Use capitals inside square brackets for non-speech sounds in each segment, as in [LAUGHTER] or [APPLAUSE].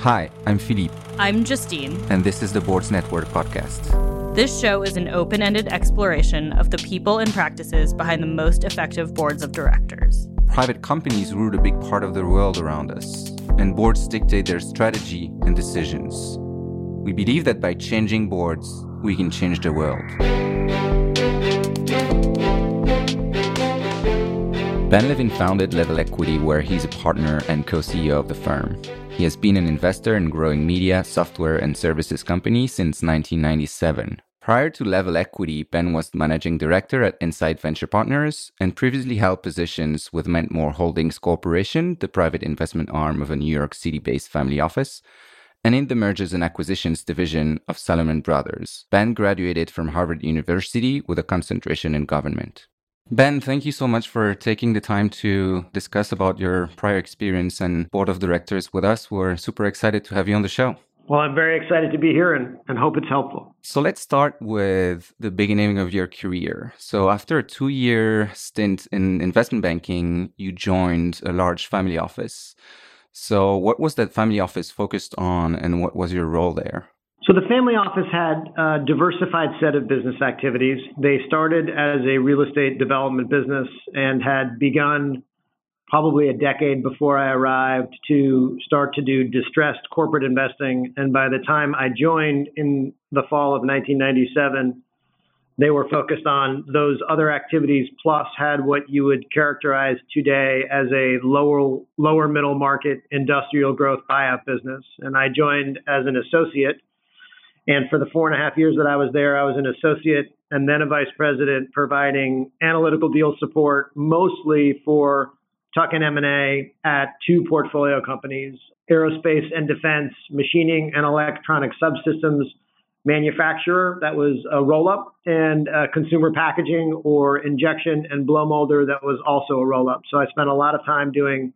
Hi, I'm Philippe. I'm Justine. And this is the Boards Network podcast. This show is an open ended exploration of the people and practices behind the most effective boards of directors. Private companies rule a big part of the world around us, and boards dictate their strategy and decisions. We believe that by changing boards, we can change the world. Ben Levin founded Level Equity, where he's a partner and co CEO of the firm. He has been an investor in growing media, software, and services companies since 1997. Prior to Level Equity, Ben was managing director at Insight Venture Partners and previously held positions with Mentmore Holdings Corporation, the private investment arm of a New York City based family office, and in the mergers and acquisitions division of Salomon Brothers. Ben graduated from Harvard University with a concentration in government. Ben, thank you so much for taking the time to discuss about your prior experience and board of directors with us. We're super excited to have you on the show. Well, I'm very excited to be here and, and hope it's helpful. So let's start with the beginning of your career. So after a two year stint in investment banking, you joined a large family office. So what was that family office focused on and what was your role there? So the family office had a diversified set of business activities. They started as a real estate development business and had begun probably a decade before I arrived to start to do distressed corporate investing. And by the time I joined in the fall of 1997, they were focused on those other activities plus had what you would characterize today as a lower lower middle market industrial growth buyout business. And I joined as an associate and for the four and a half years that I was there, I was an associate and then a vice president providing analytical deal support mostly for tuck-in M&A at two portfolio companies, aerospace and defense, machining and electronic subsystems manufacturer that was a roll-up and consumer packaging or injection and blow molder that was also a roll-up. So I spent a lot of time doing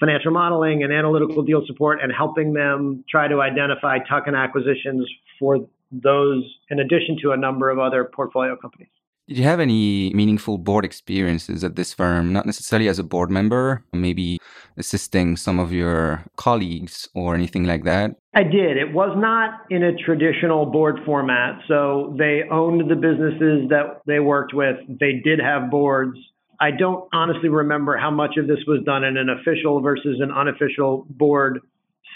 financial modeling and analytical deal support and helping them try to identify tuck-in acquisitions for those in addition to a number of other portfolio companies. Did you have any meaningful board experiences at this firm, not necessarily as a board member, maybe assisting some of your colleagues or anything like that? I did. It was not in a traditional board format. So they owned the businesses that they worked with, they did have boards. I don't honestly remember how much of this was done in an official versus an unofficial board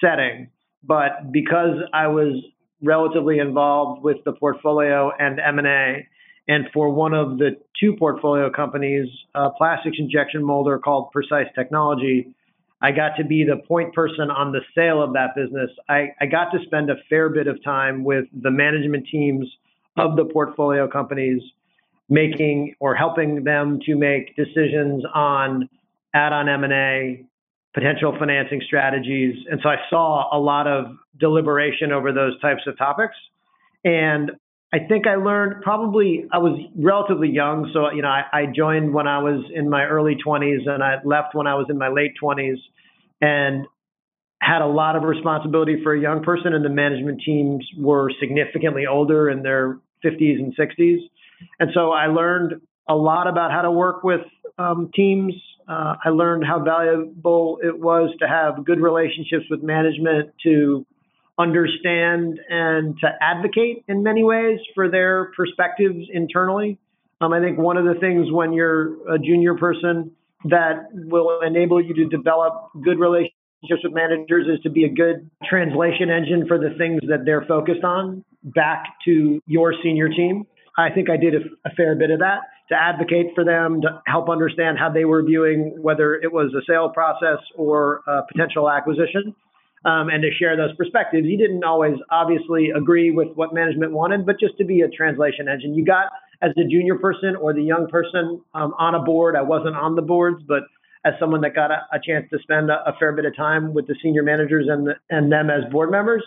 setting. But because I was relatively involved with the portfolio and M&A, and for one of the two portfolio companies, a plastics injection molder called Precise Technology, I got to be the point person on the sale of that business. I, I got to spend a fair bit of time with the management teams of the portfolio companies, making or helping them to make decisions on add-on M&A, potential financing strategies. And so I saw a lot of deliberation over those types of topics. And I think I learned probably I was relatively young, so you know I, I, joined when I was in my early 20s and I left when I was in my late 20s, and had a lot of responsibility for a young person. And the management teams were significantly older in their 50s and 60s, and so I learned a lot about how to work with um, teams. Uh, I learned how valuable it was to have good relationships with management to understand and to advocate in many ways for their perspectives internally. Um, I think one of the things when you're a junior person that will enable you to develop good relationships with managers is to be a good translation engine for the things that they're focused on back to your senior team. I think I did a, a fair bit of that to advocate for them, to help understand how they were viewing whether it was a sale process or a potential acquisition um, and to share those perspectives. He didn't always obviously agree with what management wanted, but just to be a translation engine. You got as a junior person or the young person um, on a board. I wasn't on the boards, but as someone that got a, a chance to spend a, a, fair bit of time with the senior managers and the, and them as board members,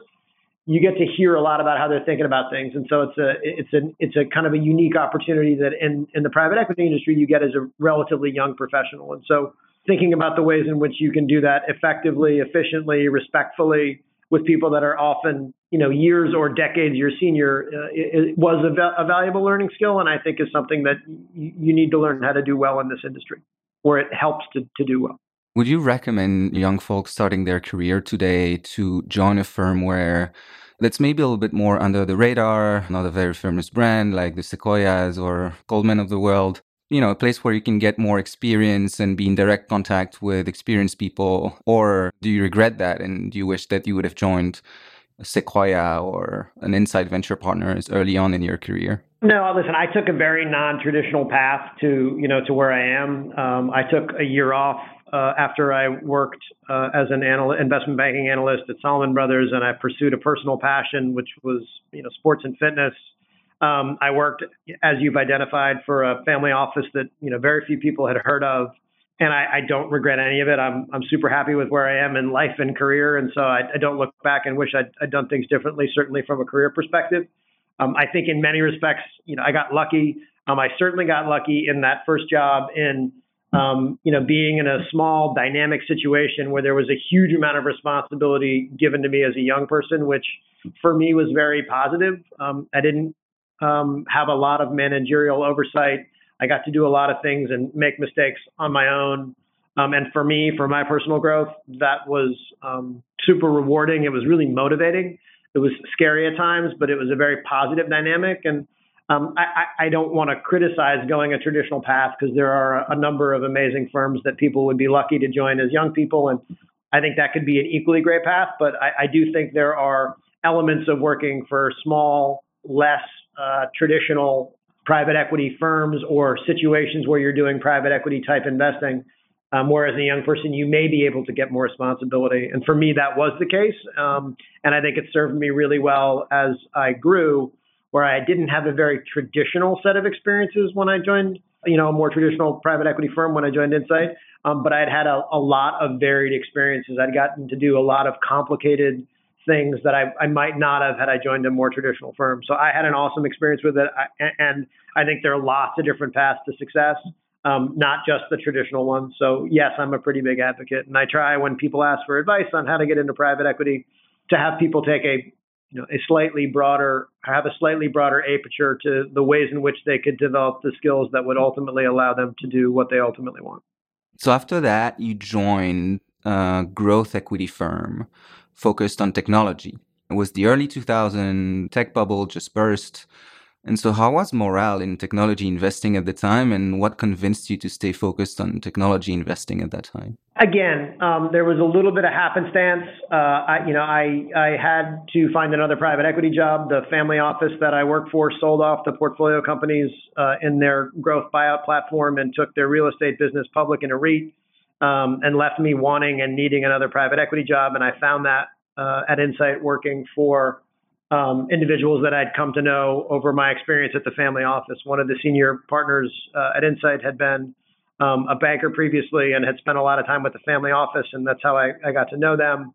you get to hear a lot about how they're thinking about things. And so it's a it's a it's a kind of a unique opportunity that in in the private equity industry you get as a relatively young professional. And so thinking about the ways in which you can do that effectively, efficiently, respectfully with people that are often, you know, years or decades your senior uh, it, it was a, a, valuable learning skill, and I think is something that you need to learn how to do well in this industry, where it helps to, to do well. Would you recommend young folks starting their career today to join a firm where that's maybe a little bit more under the radar, not a very famous brand like the Sequoias or Goldman of the world? You know, a place where you can get more experience and be in direct contact with experienced people? Or do you regret that and do you wish that you would have joined Sequoia or an Insight Venture Partners early on in your career? No, listen, I took a very non-traditional path to, you know, to where I am. Um, I took a year off uh, after I worked uh, as an anal- investment banking analyst at Salomon Brothers, and I pursued a personal passion, which was, you know, sports and fitness. Um, I worked, as you've identified, for a family office that, you know, very few people had heard of and I, I, don't regret any of it. I'm I'm super happy with where I am in life and career, and so I, I don't look back and wish I'd, I'd, done things differently. Certainly from a career perspective, um, I think in many respects, you know, I got lucky. Um, I certainly got lucky in that first job in um, you know being in a small dynamic situation where there was a huge amount of responsibility given to me as a young person, which for me was very positive. Um, I didn't um, have a lot of managerial oversight. I got to do a lot of things and make mistakes on my own. Um, and for me, for my personal growth, that was um, super rewarding. It was really motivating. It was scary at times, but it was a very positive dynamic. And um, I, I, don't want to criticize going a traditional path because there are a number of amazing firms that people would be lucky to join as young people. And I think that could be an equally great path. But I, I do think there are elements of working for small, less uh, traditional private equity firms or situations where you're doing private equity type investing. Um, whereas a young person, you may be able to get more responsibility. And for me, that was the case. Um, and I think it served me really well as I grew, where I didn't have a very traditional set of experiences when I joined, you know, a more traditional private equity firm when I joined Insight. Um, but I'd had a, a lot of varied experiences. I'd gotten to do a lot of complicated things that I, I might not have had I joined a more traditional firm. So I had an awesome experience with it. I, and I think there are lots of different paths to success, um, not just the traditional ones. So yes, I'm a pretty big advocate. And I try when people ask for advice on how to get into private equity to have people take a you know, a slightly broader, have a slightly broader aperture to the ways in which they could develop the skills that would ultimately allow them to do what they ultimately want. So after that, you joined a growth equity firm focused on technology. It was the early 2000 tech bubble just burst. And so, how was morale in technology investing at the time, and what convinced you to stay focused on technology investing at that time? Again, um, there was a little bit of happenstance. Uh, I, you know, I I had to find another private equity job. The family office that I worked for sold off the portfolio companies uh, in their growth buyout platform and took their real estate business public in a REIT um, and left me wanting and needing another private equity job. And I found that uh, at Insight working for um, individuals that I'd come to know over my experience at the family office. One of the senior partners uh, at Insight had been um, a banker previously and had spent a lot of time with the family office, and that's how I, I got to know them.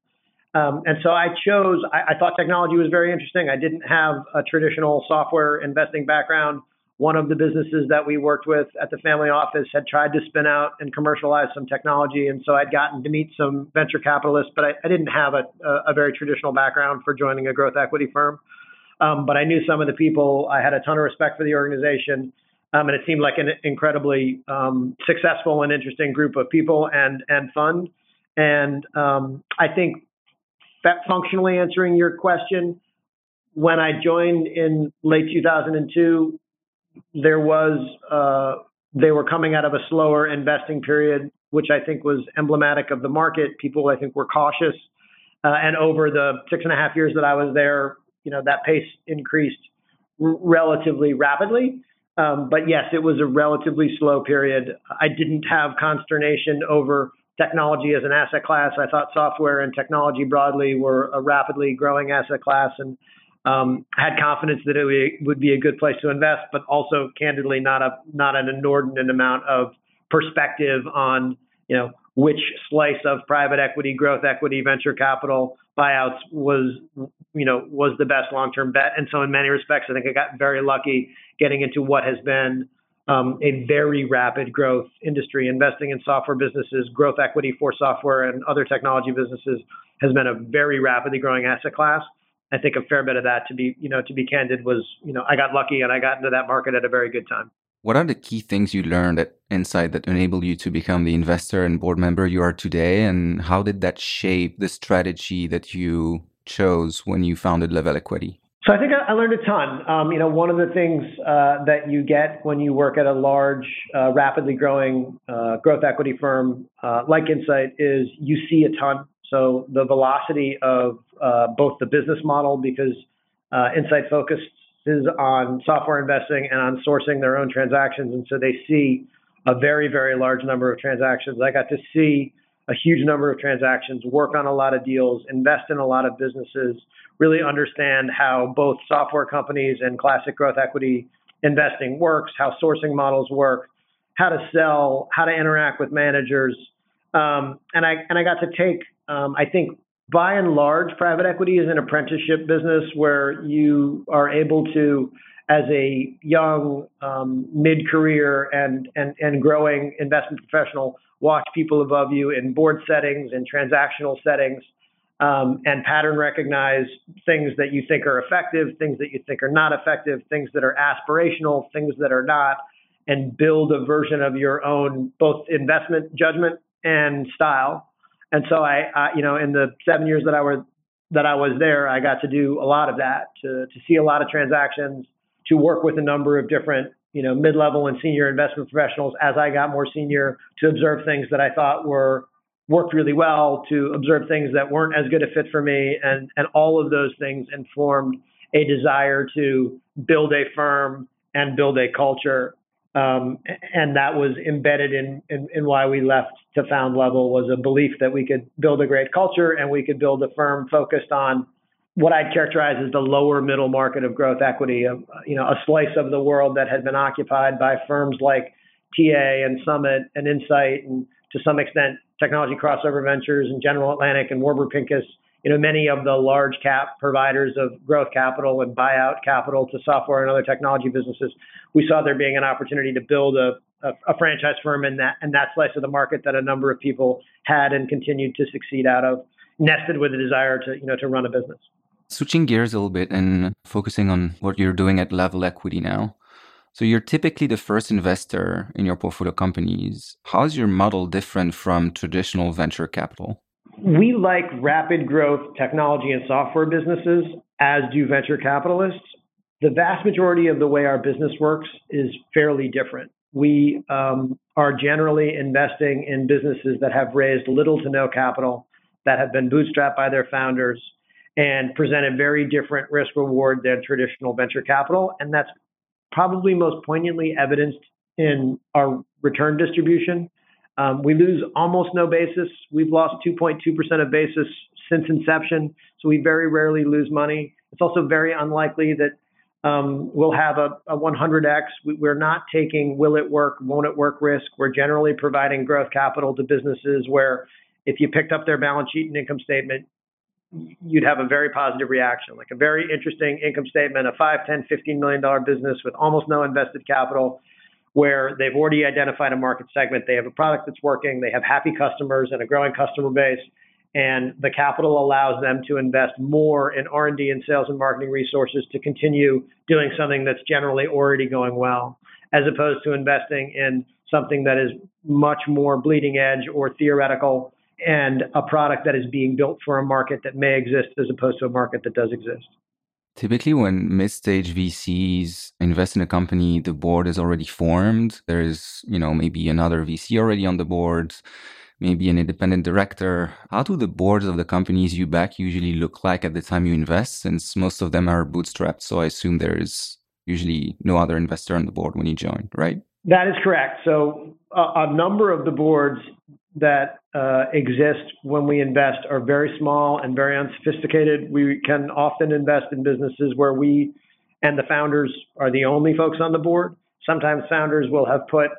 Um, and so I chose, I, I, thought technology was very interesting. I didn't have a traditional software investing background one of the businesses that we worked with at the family office had tried to spin out and commercialize some technology. And so I'd gotten to meet some venture capitalists, but I, I didn't have a, a, very traditional background for joining a growth equity firm. Um, but I knew some of the people. I had a ton of respect for the organization. Um, and it seemed like an incredibly um, successful and interesting group of people and, and fund. And um, I think that functionally answering your question, when I joined in late 2002, there was uh, they were coming out of a slower investing period, which I think was emblematic of the market. People, I think, were cautious, uh, and over the six and a half years that I was there, you know, that pace increased r- relatively rapidly. Um, but yes, it was a relatively slow period. I didn't have consternation over technology as an asset class. I thought software and technology broadly were a rapidly growing asset class, and um, had confidence that it would be a good place to invest, but also candidly not a not an inordinate amount of perspective on you know which slice of private equity, growth equity, venture capital buyouts was you know was the best long term bet. And so in many respects, I think I got very lucky getting into what has been um, a very rapid growth industry. Investing in software businesses, growth equity for software and other technology businesses has been a very rapidly growing asset class. I think a fair bit of that, to be you know to be candid, was you know I got lucky and I got into that market at a very good time. What are the key things you learned at Insight that enabled you to become the investor and board member you are today? And how did that shape the strategy that you chose when you founded Level Equity? So I think I learned a ton. Um, you know, one of the things uh, that you get when you work at a large, uh, rapidly growing uh, growth equity firm uh, like Insight is you see a ton. So the velocity of uh, both the business model, because uh, Insight focuses on software investing and on sourcing their own transactions, and so they see a very, very large number of transactions. I got to see a huge number of transactions, work on a lot of deals, invest in a lot of businesses, really understand how both software companies and classic growth equity investing works, how sourcing models work, how to sell, how to interact with managers. Um, and I and I got to take, um, I think, by and large, private equity is an apprenticeship business where you are able to as a young um, mid-career and, and and growing investment professional watch people above you in board settings and transactional settings um, and pattern recognize things that you think are effective things that you think are not effective things that are aspirational things that are not and build a version of your own both investment judgment and style and so I, I you know in the seven years that I were that I was there I got to do a lot of that to to see a lot of transactions to work with a number of different, you know, mid-level and senior investment professionals as I got more senior to observe things that I thought were worked really well, to observe things that weren't as good a fit for me, and and all of those things informed a desire to build a firm and build a culture. Um, and that was embedded in, in, in why we left to found level was a belief that we could build a great culture and we could build a firm focused on what I'd characterize as the lower middle market of growth equity, you know, a slice of the world that had been occupied by firms like TA and Summit and Insight, and to some extent Technology Crossover Ventures and General Atlantic and Warburg Pincus. You know, many of the large cap providers of growth capital and buyout capital to software and other technology businesses. We saw there being an opportunity to build a, a, a franchise firm in that and that slice of the market that a number of people had and continued to succeed out of, nested with a desire to you know to run a business. Switching gears a little bit and focusing on what you're doing at Level Equity now. So you're typically the first investor in your portfolio companies. How is your model different from traditional venture capital? We like rapid growth technology and software businesses, as do venture capitalists. The vast majority of the way our business works is fairly different. We um, are generally investing in businesses that have raised little to no capital, that have been bootstrapped by their founders, and present a very different risk reward than traditional venture capital. And that's probably most poignantly evidenced in our return distribution. Um, we lose almost no basis. We've lost 2.2% of basis since inception, so we very rarely lose money. It's also very unlikely that um, we'll have a, a 100x. We're not taking will it work, won't it work risk. We're generally providing growth capital to businesses where if you picked up their balance sheet and income statement, you'd have a very positive reaction, like a very interesting income statement, a 5, 10, 15 million dollar business with almost no invested capital where they've already identified a market segment, they have a product that's working, they have happy customers and a growing customer base, and the capital allows them to invest more in R&D and sales and marketing resources to continue doing something that's generally already going well, as opposed to investing in something that is much more bleeding edge or theoretical and a product that is being built for a market that may exist as opposed to a market that does exist. Typically, when mid-stage VCs invest in a company, the board is already formed. There is, you know, maybe another VC already on the board, maybe an independent director. How do the boards of the companies you back usually look like at the time you invest? Since most of them are bootstrapped, so I assume there is usually no other investor on the board when you join, right? That is correct. So a, a number of the boards that uh, exist when we invest are very small and very unsophisticated. We can often invest in businesses where we and the founders are the only folks on the board. Sometimes founders will have put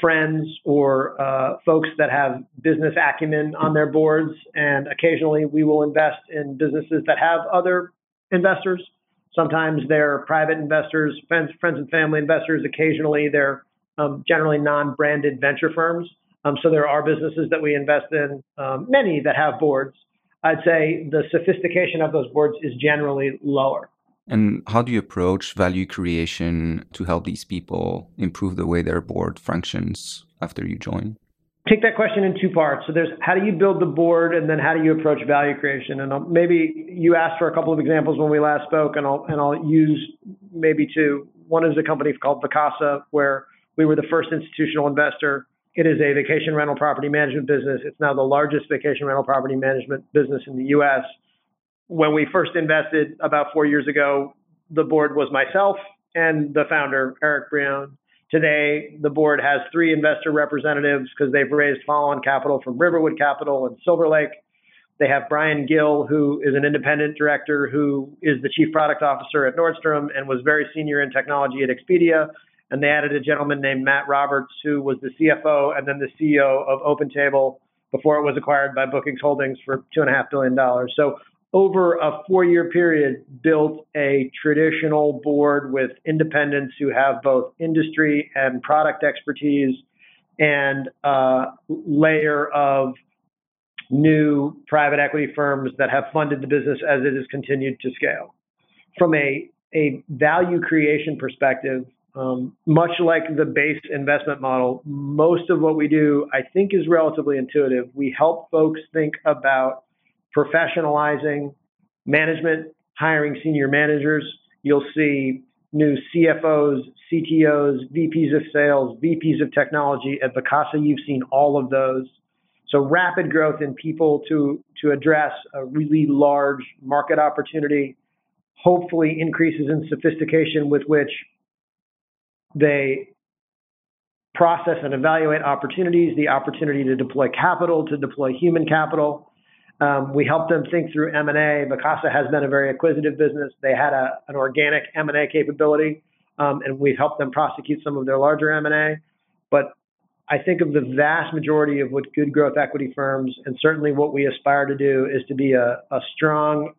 friends or uh, folks that have business acumen on their boards, and occasionally we will invest in businesses that have other investors. Sometimes they're private investors, friends, friends and family investors. Occasionally they're um, generally non-branded venture firms. Um, so there are businesses that we invest in, um, many that have boards. I'd say the sophistication of those boards is generally lower. And how do you approach value creation to help these people improve the way their board functions after you join? Take that question in two parts. So there's how do you build the board, and then how do you approach value creation? And I'll, maybe you asked for a couple of examples when we last spoke, and I'll and I'll use maybe two. One is a company called Vacasa, where we were the first institutional investor. It is a vacation rental property management business. It's now the largest vacation rental property management business in the U.S when we first invested about four years ago, the board was myself and the founder, Eric Breon. Today, the board has three investor representatives because they've raised follow-on capital from Riverwood Capital and Silver Lake. They have Brian Gill, who is an independent director who is the chief product officer at Nordstrom and was very senior in technology at Expedia. And they added a gentleman named Matt Roberts, who was the CFO and then the CEO of OpenTable before it was acquired by Bookings Holdings for $2.5 billion. So over a four year period, built a traditional board with independents who have both industry and product expertise and a layer of new private equity firms that have funded the business as it has continued to scale. From a, a value creation perspective, um, much like the base investment model, most of what we do, I think, is relatively intuitive. We help folks think about professionalizing management, hiring senior managers. You'll see new CFOs, CTOs, VPs of sales, VPs of technology. At Vacasa, you've seen all of those. So rapid growth in people to, to address a really large market opportunity, hopefully increases in sophistication with which they process and evaluate opportunities, the opportunity to deploy capital, to deploy human capital, um, we help them think through M&A. Vacasa has been a very acquisitive business. They had a, an organic M&A capability, um, and we've helped them prosecute some of their larger M&A. But I think of the vast majority of what good growth equity firms, and certainly what we aspire to do, is to be a, a strong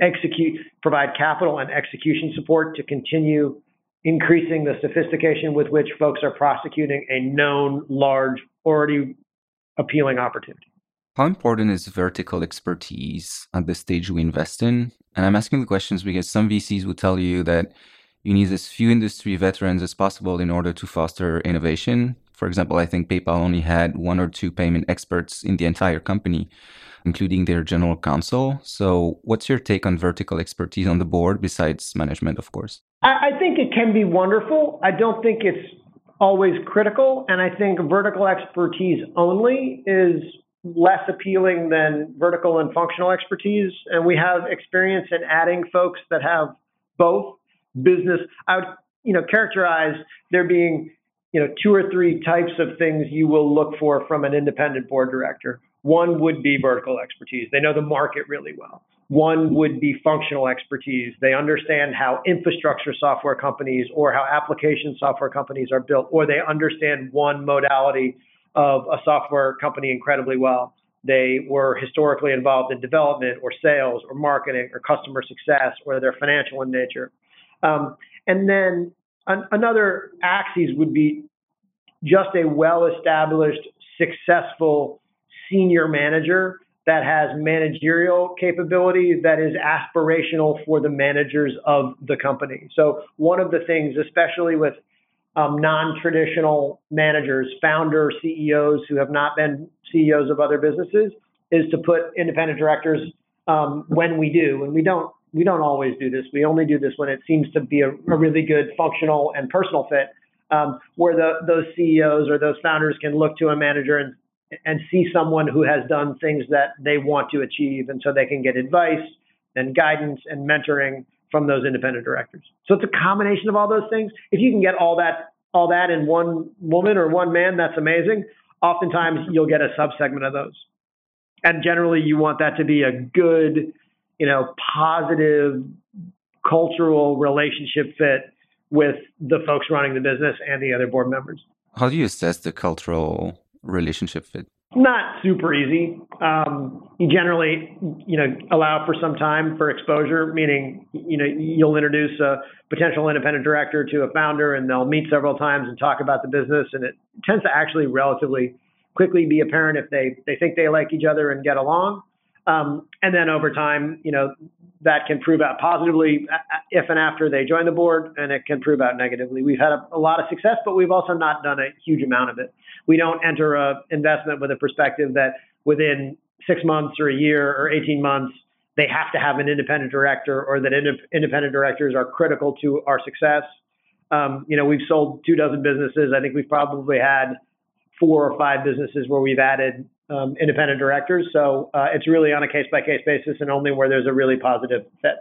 execute, provide capital and execution support to continue increasing the sophistication with which folks are prosecuting a known, large, already appealing opportunity. How important is vertical expertise at the stage we invest in? And I'm asking the questions because some VCs will tell you that you need as few industry veterans as possible in order to foster innovation. For example, I think PayPal only had one or two payment experts in the entire company, including their general counsel. So, what's your take on vertical expertise on the board besides management, of course? I think it can be wonderful. I don't think it's always critical. And I think vertical expertise only is less appealing than vertical and functional expertise. And we have experience in adding folks that have both business. I would, you know, characterize there being, you know, two or three types of things you will look for from an independent board director. One would be vertical expertise. They know the market really well. One would be functional expertise. They understand how infrastructure software companies or how application software companies are built, or they understand one modality of a software company incredibly well. They were historically involved in development or sales or marketing or customer success or they're financial in nature. Um, and then an, another axis would be just a well established, successful senior manager that has managerial capability that is aspirational for the managers of the company. So, one of the things, especially with um, non-traditional managers, founder CEOs who have not been CEOs of other businesses, is to put independent directors um, when we do, and we don't we don't always do this. We only do this when it seems to be a, a really good functional and personal fit, um, where the, those CEOs or those founders can look to a manager and and see someone who has done things that they want to achieve, and so they can get advice and guidance and mentoring from those independent directors. So it's a combination of all those things. If you can get all that all that in one woman or one man, that's amazing. Oftentimes you'll get a subsegment of those. And generally you want that to be a good, you know, positive cultural relationship fit with the folks running the business and the other board members. How do you assess the cultural relationship fit? not super easy. Um, you generally, you know, allow for some time for exposure, meaning, you know, you'll introduce a potential independent director to a founder and they'll meet several times and talk about the business. And it tends to actually relatively quickly be apparent if they, they think they like each other and get along. Um, and then over time, you know, that can prove out positively if and after they join the board, and it can prove out negatively. We've had a, a lot of success, but we've also not done a huge amount of it. We don't enter a investment with a perspective that within six months or a year or 18 months, they have to have an independent director or that ind- independent directors are critical to our success. Um, you know, we've sold two dozen businesses. I think we've probably had four or five businesses where we've added um, independent directors. So uh, it's really on a case by case basis and only where there's a really positive fit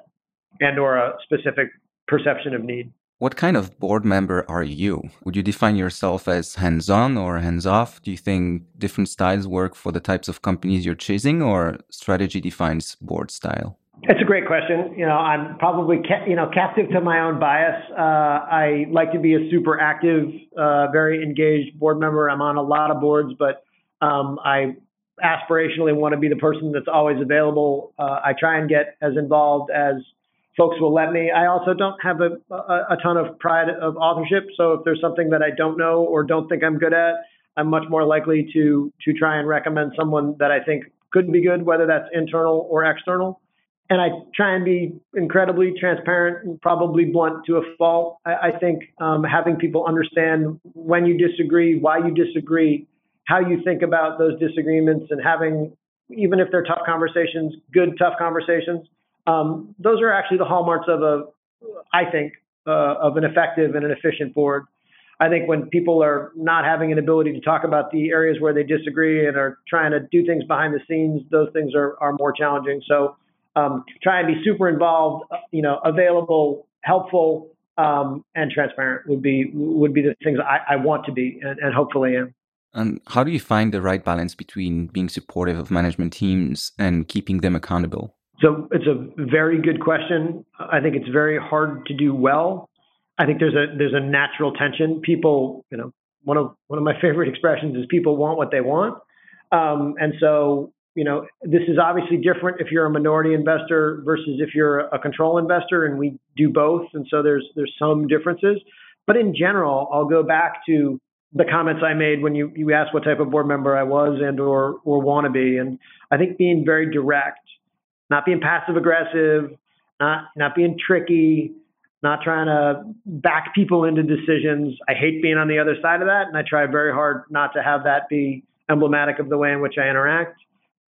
and or a specific perception of need. What kind of board member are you? Would you define yourself as hands on or hands off? Do you think different styles work for the types of companies you're chasing, or strategy defines board style? It's a great question. You know, I'm probably ca- you know captive to my own bias. Uh, I like to be a super active, uh, very engaged board member. I'm on a lot of boards, but um, I aspirationally want to be the person that's always available. Uh, I try and get as involved as folks will let me. I also don't have a, a, a, ton of pride of authorship. So if there's something that I don't know or don't think I'm good at, I'm much more likely to to try and recommend someone that I think could be good, whether that's internal or external. And I try and be incredibly transparent and probably blunt to a fault. I, I think um, having people understand when you disagree, why you disagree, how you think about those disagreements, and having even if they're tough conversations, good tough conversations um, those are actually the hallmarks of a, I think, uh, of an effective and an efficient board. I think when people are not having an ability to talk about the areas where they disagree and are trying to do things behind the scenes, those things are, are more challenging. So um, try and be super involved, uh, you know, available, helpful, um, and transparent would be would be the things I, I want to be and, and hopefully am. And how do you find the right balance between being supportive of management teams and keeping them accountable? So it's a very good question. I think it's very hard to do well. I think there's a there's a natural tension. People, you know, one of one of my [LAUGHS] favorite expressions is people want what they want, um, and so you know this is obviously different if you're a minority investor versus if you're a control investor, and we do both, and so there's there's some differences. But in general, I'll go back to the comments I made when you you asked what type of board member I was and or or want to be, and I think being very direct not being passive aggressive, not not being tricky, not trying to back people into decisions. I hate being on the other side of that, and I try very hard not to have that be emblematic of the way in which I interact.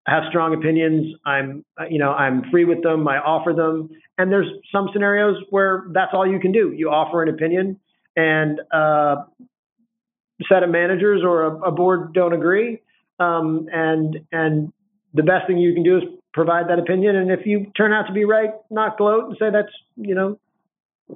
I have strong opinions. I'm, you know, I'm free with them. I offer them, and there's some scenarios where that's all you can do. You offer an opinion, and uh, set of managers or a, a board don't agree, um, and and the best thing you can do is provide that opinion. And if you turn out to be right, not gloat and say that's, you know,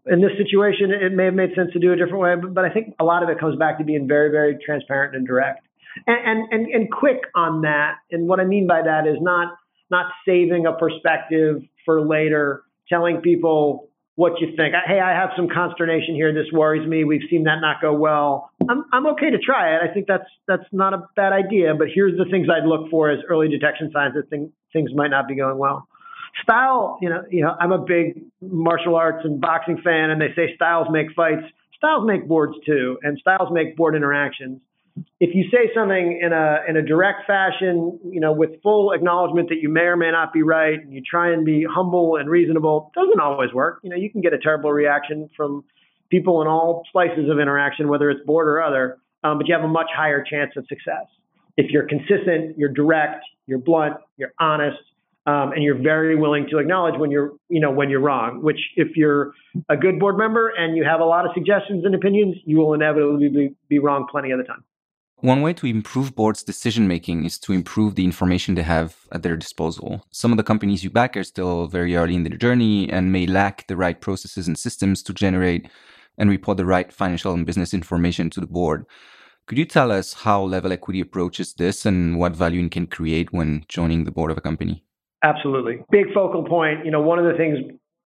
in this situation, it may have made sense to do a different way. But, but I think a lot of it comes back to being very, very transparent and direct and, and, and, and quick on that. And what I mean by that is not, not saving a perspective for later, telling people, what you think. I, Hey, I have some consternation here. This worries me. We've seen that not go well. I'm I'm okay to try it. I think that's that's not a bad idea. But here's the things I'd look for as early detection signs that thing, things might not be going well. Style, you know, you know, I'm a big martial arts and boxing fan, and they say styles make fights. Styles make boards too, and styles make board interactions if you say something in a in a direct fashion, you know, with full acknowledgement that you may or may not be right, and you try and be humble and reasonable, doesn't always work. You know, you can get a terrible reaction from people in all slices of interaction, whether it's board or other, um, but you have a much higher chance of success if you're consistent, you're direct, you're blunt, you're honest, um, and you're very willing to acknowledge when you're, you know, when you're wrong. Which, if you're a good board member and you have a lot of suggestions and opinions, you will inevitably be, be wrong plenty of the time. One way to improve boards' decision making is to improve the information they have at their disposal. Some of the companies you back are still very early in their journey and may lack the right processes and systems to generate and report the right financial and business information to the board. Could you tell us how Level Equity approaches this and what value it can create when joining the board of a company? Absolutely. Big focal point. You know, one of the things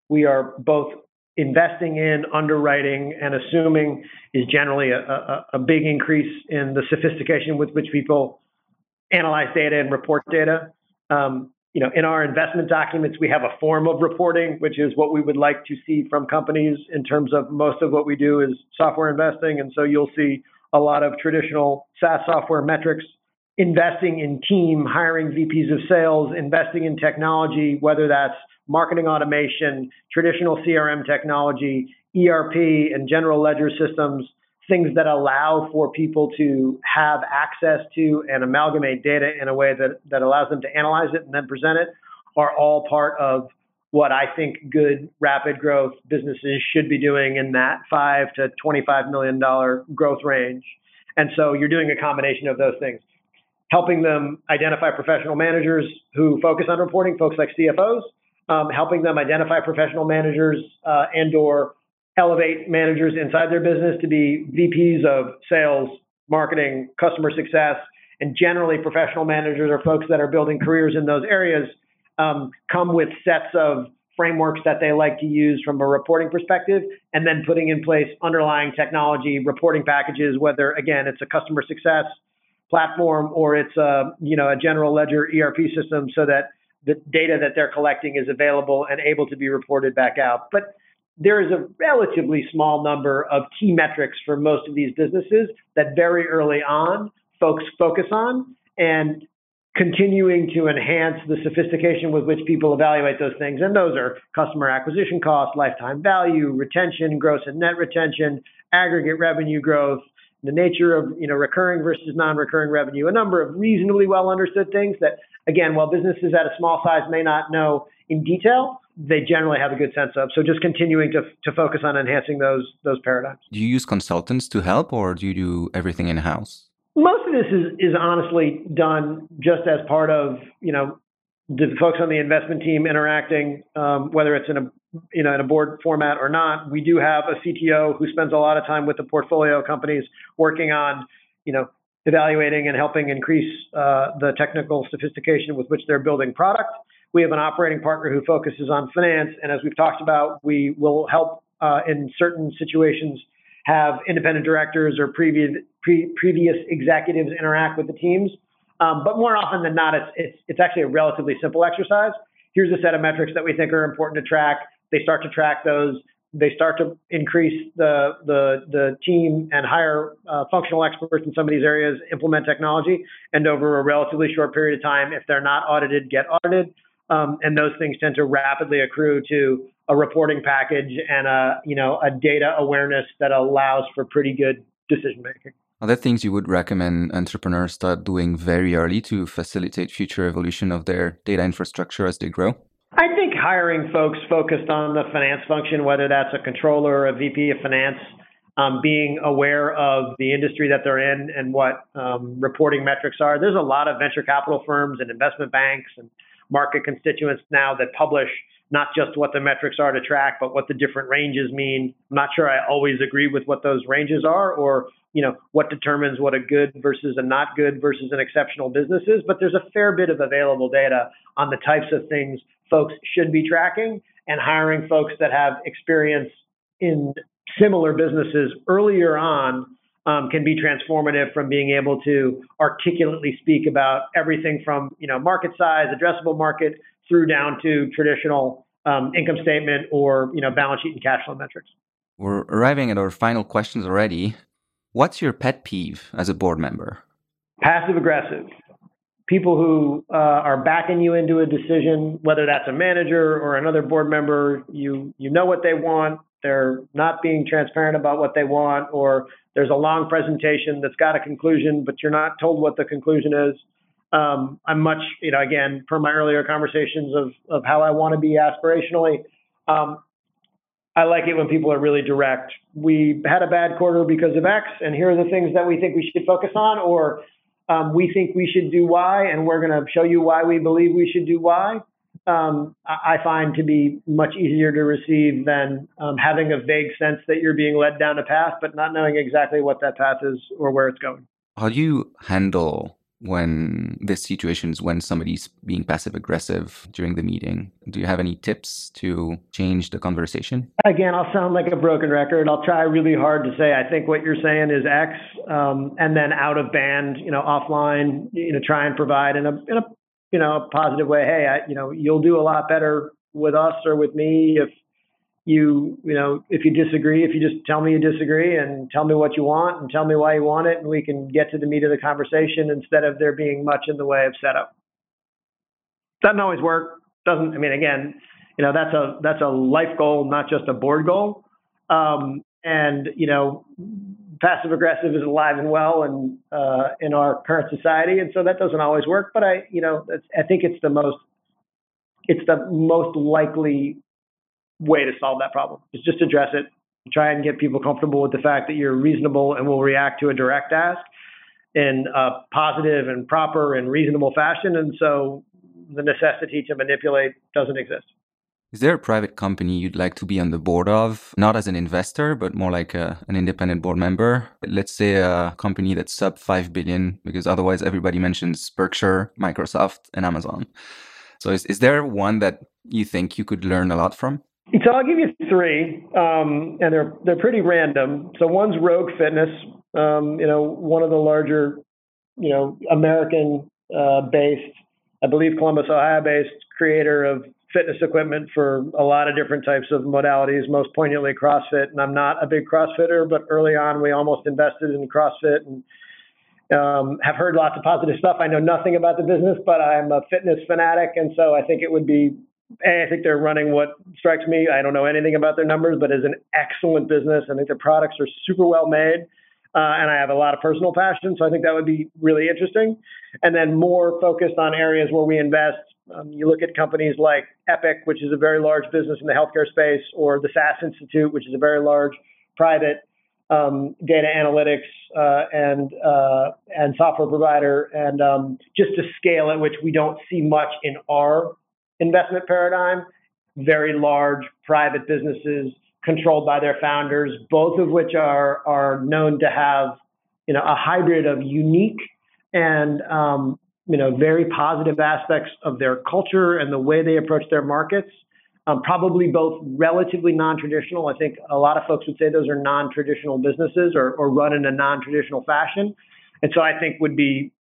we are both investing in, underwriting, and assuming is generally a, a, a, big increase in the sophistication with which people analyze data and report data. Um, you know, in our investment documents, we have a form of reporting, which is what we would like to see from companies in terms of most of what we do is software investing. And so you'll see a lot of traditional SaaS software metrics investing in team, hiring VPs of sales, investing in technology, whether that's marketing automation, traditional CRM technology, ERP, and general ledger systems, things that allow for people to have access to and amalgamate data in a way that, that allows them to analyze it and then present it are all part of what I think good rapid growth businesses should be doing in that five to $25 million growth range. And so you're doing a combination of those things. Helping them identify professional managers who focus on reporting, folks like CFOs, um, helping them identify professional managers uh, and or elevate managers inside their business to be VPs of sales, marketing, customer success, and generally professional managers or folks that are building careers in those areas um, come with sets of frameworks that they like to use from a reporting perspective, and then putting in place underlying technology reporting packages, whether again it's a customer success platform or it's a you know a general ledger ERP system, so that the data that they're collecting is available and able to be reported back out. But there is a relatively small number of key metrics for most of these businesses that very early on folks focus on and continuing to enhance the sophistication with which people evaluate those things. And those are customer acquisition cost, lifetime value, retention, gross and net retention, aggregate revenue growth, the nature of you know recurring versus non-recurring revenue, a number of reasonably well understood things that again, while businesses at a small size may not know in detail, they generally have a good sense of. So just continuing to, to focus on enhancing those those paradigms. Do you use consultants to help or do you do everything in house? Most of this is is honestly done just as part of, you know, the folks on the investment team interacting, um, whether it's in a you know in a board format or not. We do have a CTO who spends a lot of time with the portfolio companies working on, you know, evaluating and helping increase uh, the technical sophistication with which they're building product. We have an operating partner who focuses on finance, and as we've talked about, we will help uh, in certain situations have independent directors or previous pre- previous executives interact with the teams. Um, but more often than not, it's, it's it's actually a relatively simple exercise. Here's a set of metrics that we think are important to track. They start to track those they start to increase the the the team and hire uh, functional experts in some of these areas, implement technology, and over a relatively short period of time, if they're not audited, get audited. Um, and those things tend to rapidly accrue to a reporting package and a you know a data awareness that allows for pretty good decision making. Are there things you would recommend entrepreneurs start doing very early to facilitate future evolution of their data infrastructure as they grow? I think hiring folks focused on the finance function, whether that's a controller or a VP of finance, um, being aware of the industry that they're in and what um, reporting metrics are. There's a lot of venture capital firms and investment banks and market constituents now that publish not just what the metrics are to track, but what the different ranges mean. I'm not sure I always agree with what those ranges are or you know what determines what a good versus a not good versus an exceptional business is, but there's a fair bit of available data on the types of things folks should be tracking and hiring folks that have experience in similar businesses earlier on um, can be transformative from being able to articulately speak about everything from you know market size, addressable market, through down to traditional um, income statement or you know balance sheet and cash flow metrics. We're arriving at our final questions already. What's your pet peeve as a board member? Passive aggressive people who uh, are backing you into a decision, whether that's a manager or another board member, you you know what they want. They're not being transparent about what they want, or there's a long presentation that's got a conclusion, but you're not told what the conclusion is. Um, I'm much, you know, again, per my earlier conversations of of how I want to be aspirationally. Um, I like it when people are really direct. We had a bad quarter because of X, and here are the things that we think we should focus on, or um, we think we should do Y, and we're going to show you why we believe we should do Y. Um, I find to be much easier to receive than um, having a vague sense that you're being led down a path, but not knowing exactly what that path is or where it's going. How do you handle when this situation is when somebody's being passive aggressive during the meeting. Do you have any tips to change the conversation? Again i'll sound like a broken record. I'll try really hard to say i think what you're saying is x um, and then out of band you know offline you know try and provide in a in a you know a positive way hey I, you know you'll do a lot better with us or with me if you you know if you disagree, if you just tell me you disagree and tell me what you want and tell me why you want it, and we can get to the meat of the conversation instead of there being much in the way of setup. Doesn't always work. Doesn't I mean again, you know that's a that's a life goal, not just a board goal. Um, and you know passive aggressive is alive and well and uh, in our current society, and so that doesn't always work. But I, you know, I think it's the most it's the most likely way to solve that problem. Is just address it, try and get people comfortable with the fact that you're reasonable and will react to a direct ask in a positive and proper and reasonable fashion, and so the necessity to manipulate doesn't exist. Is there a private company you'd like to be on the board of, not as an investor, but more like a, an independent board member? Let's say a company that's sub 5 billion, because otherwise everybody mentions Berkshire, Microsoft, and Amazon. So is, is there one that you think you could learn a lot from? So I'll give you three, um, and they're they're pretty random. So one's Rogue Fitness, um, you know, one of the larger, you know, American uh, based, I believe Columbus, Ohio based creator of fitness equipment for a lot of different types of modalities, most poignantly CrossFit. And I'm not a big CrossFitter, but early on we almost invested in CrossFit and um, have heard lots of positive stuff. I know nothing about the business, but I'm a fitness fanatic, and so I think it would be. I think they're running what strikes me. I don't know anything about their numbers, but is an excellent business. I think their products are super well made. Uh, and I have a lot of personal passion, so I think that would be really interesting. And then more focused on areas where we invest um, you look at companies like Epic, which is a very large business in the healthcare space, or the SAS Institute, which is a very large private um, data analytics uh, and uh, and software provider, and um, just a scale at which we don't see much in our investment paradigm. Very large private businesses controlled by their founders, both of which are are known to have you know a hybrid of unique and um, you know, very positive aspects of their culture and the way they approach their markets. Um, probably both relatively non-traditional. I think a lot of folks would say those are non-traditional businesses or, or run in a non-traditional fashion. And so I think would be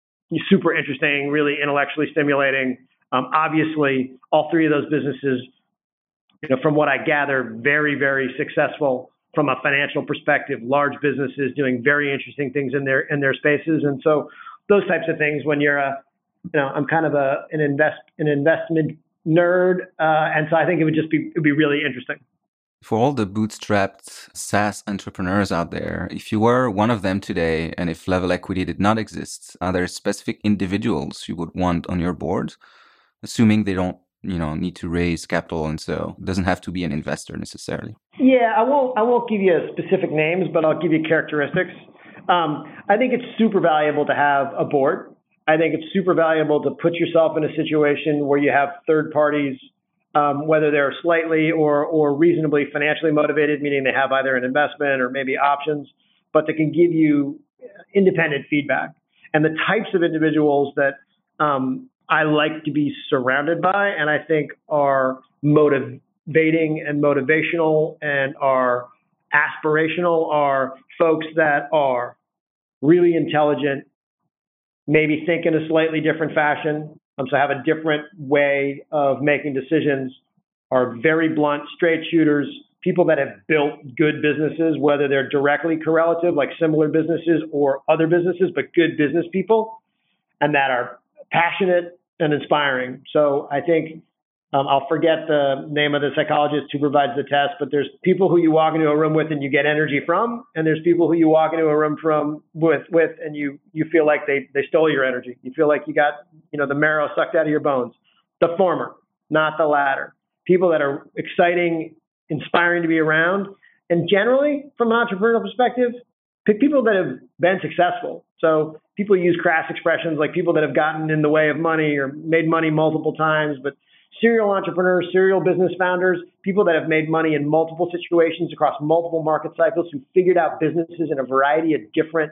super interesting, really intellectually stimulating. Um, obviously, all three of those businesses, you know, from what I gather, very, very successful from a financial perspective. Large businesses doing very interesting things in their in their spaces, and so those types of things. When you're a you know, I'm kind of a an invest an investment nerd, uh, and so I think it would just be it would be really interesting. For all the bootstrapped SaaS entrepreneurs out there, if you were one of them today, and if level equity did not exist, are there specific individuals you would want on your board, assuming they don't, you know, need to raise capital, and so doesn't have to be an investor necessarily? Yeah, I won't. I won't give you specific names, but I'll give you characteristics. Um, I think it's super valuable to have a board I think it's super valuable to put yourself in a situation where you have third parties, um, whether they're slightly or or reasonably financially motivated, meaning they have either an investment or maybe options, but they can give you independent feedback. And the types of individuals that um, I like to be surrounded by, and I think are motivating and motivational and are aspirational, are folks that are really intelligent maybe think in a slightly different fashion, um, so have a different way of making decisions, are very blunt, straight shooters, people that have built good businesses, whether they're directly correlative, like similar businesses or other businesses, but good business people, and that are passionate and inspiring. So I think um, I'll forget the name of the psychologist who provides the test, but there's people who you walk into a room with and you get energy from, and there's people who you walk into a room from with with and you you feel like they they stole your energy. You feel like you got you know the marrow sucked out of your bones. The former, not the latter. People that are exciting, inspiring to be around, and generally from an entrepreneurial perspective, pick people that have been successful. So people use crass expressions like people that have gotten in the way of money or made money multiple times, but serial entrepreneurs, serial business founders, people that have made money in multiple situations across multiple market cycles, who figured out businesses in a variety of different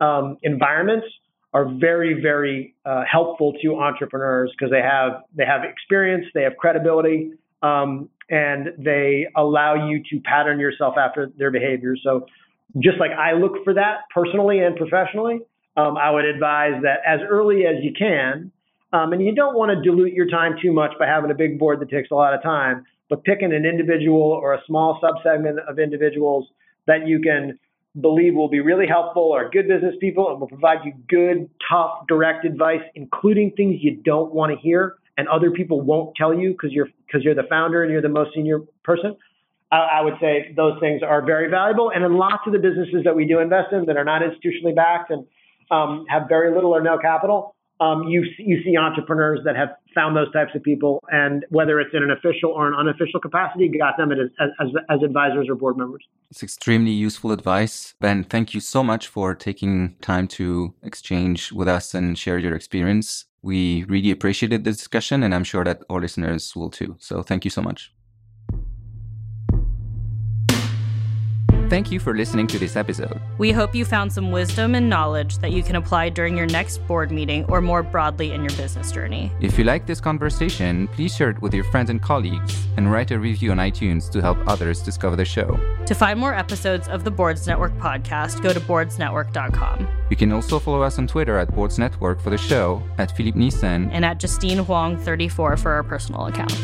um, environments, are very, very uh, helpful to entrepreneurs because they have they have experience, they have credibility, um, and they allow you to pattern yourself after their behavior. So, just like I look for that personally and professionally, um, I would advise that as early as you can um, and you don't want to dilute your time too much by having a big board that takes a lot of time. but picking an individual or a small subsegment of individuals that you can believe will be really helpful or good business people and will provide you good, tough, direct advice, including things you don't want to hear and other people won't tell you because you're because you're the founder and you're the most senior person. I, would say those things are very valuable. And in lots of the businesses that we do invest in that are not institutionally backed and um, have very little or no capital, um, you you see entrepreneurs that have found those types of people, and whether it's in an official or an unofficial capacity, got them as, as, as advisors or board members. It's extremely useful advice, Ben. Thank you so much for taking time to exchange with us and share your experience. We really appreciated the discussion, and I'm sure that our listeners will too. So thank you so much. Thank you for listening to this episode. We hope you found some wisdom and knowledge that you can apply during your next board meeting or more broadly in your business journey. If you like this conversation, please share it with your friends and colleagues and write a review on iTunes to help others discover the show. To find more episodes of the Boards Network podcast, go to boardsnetwork.com. You can also follow us on Twitter at Boards Network for the show, at Philippe Nissen, and at Justine Huang 34 for our personal accounts.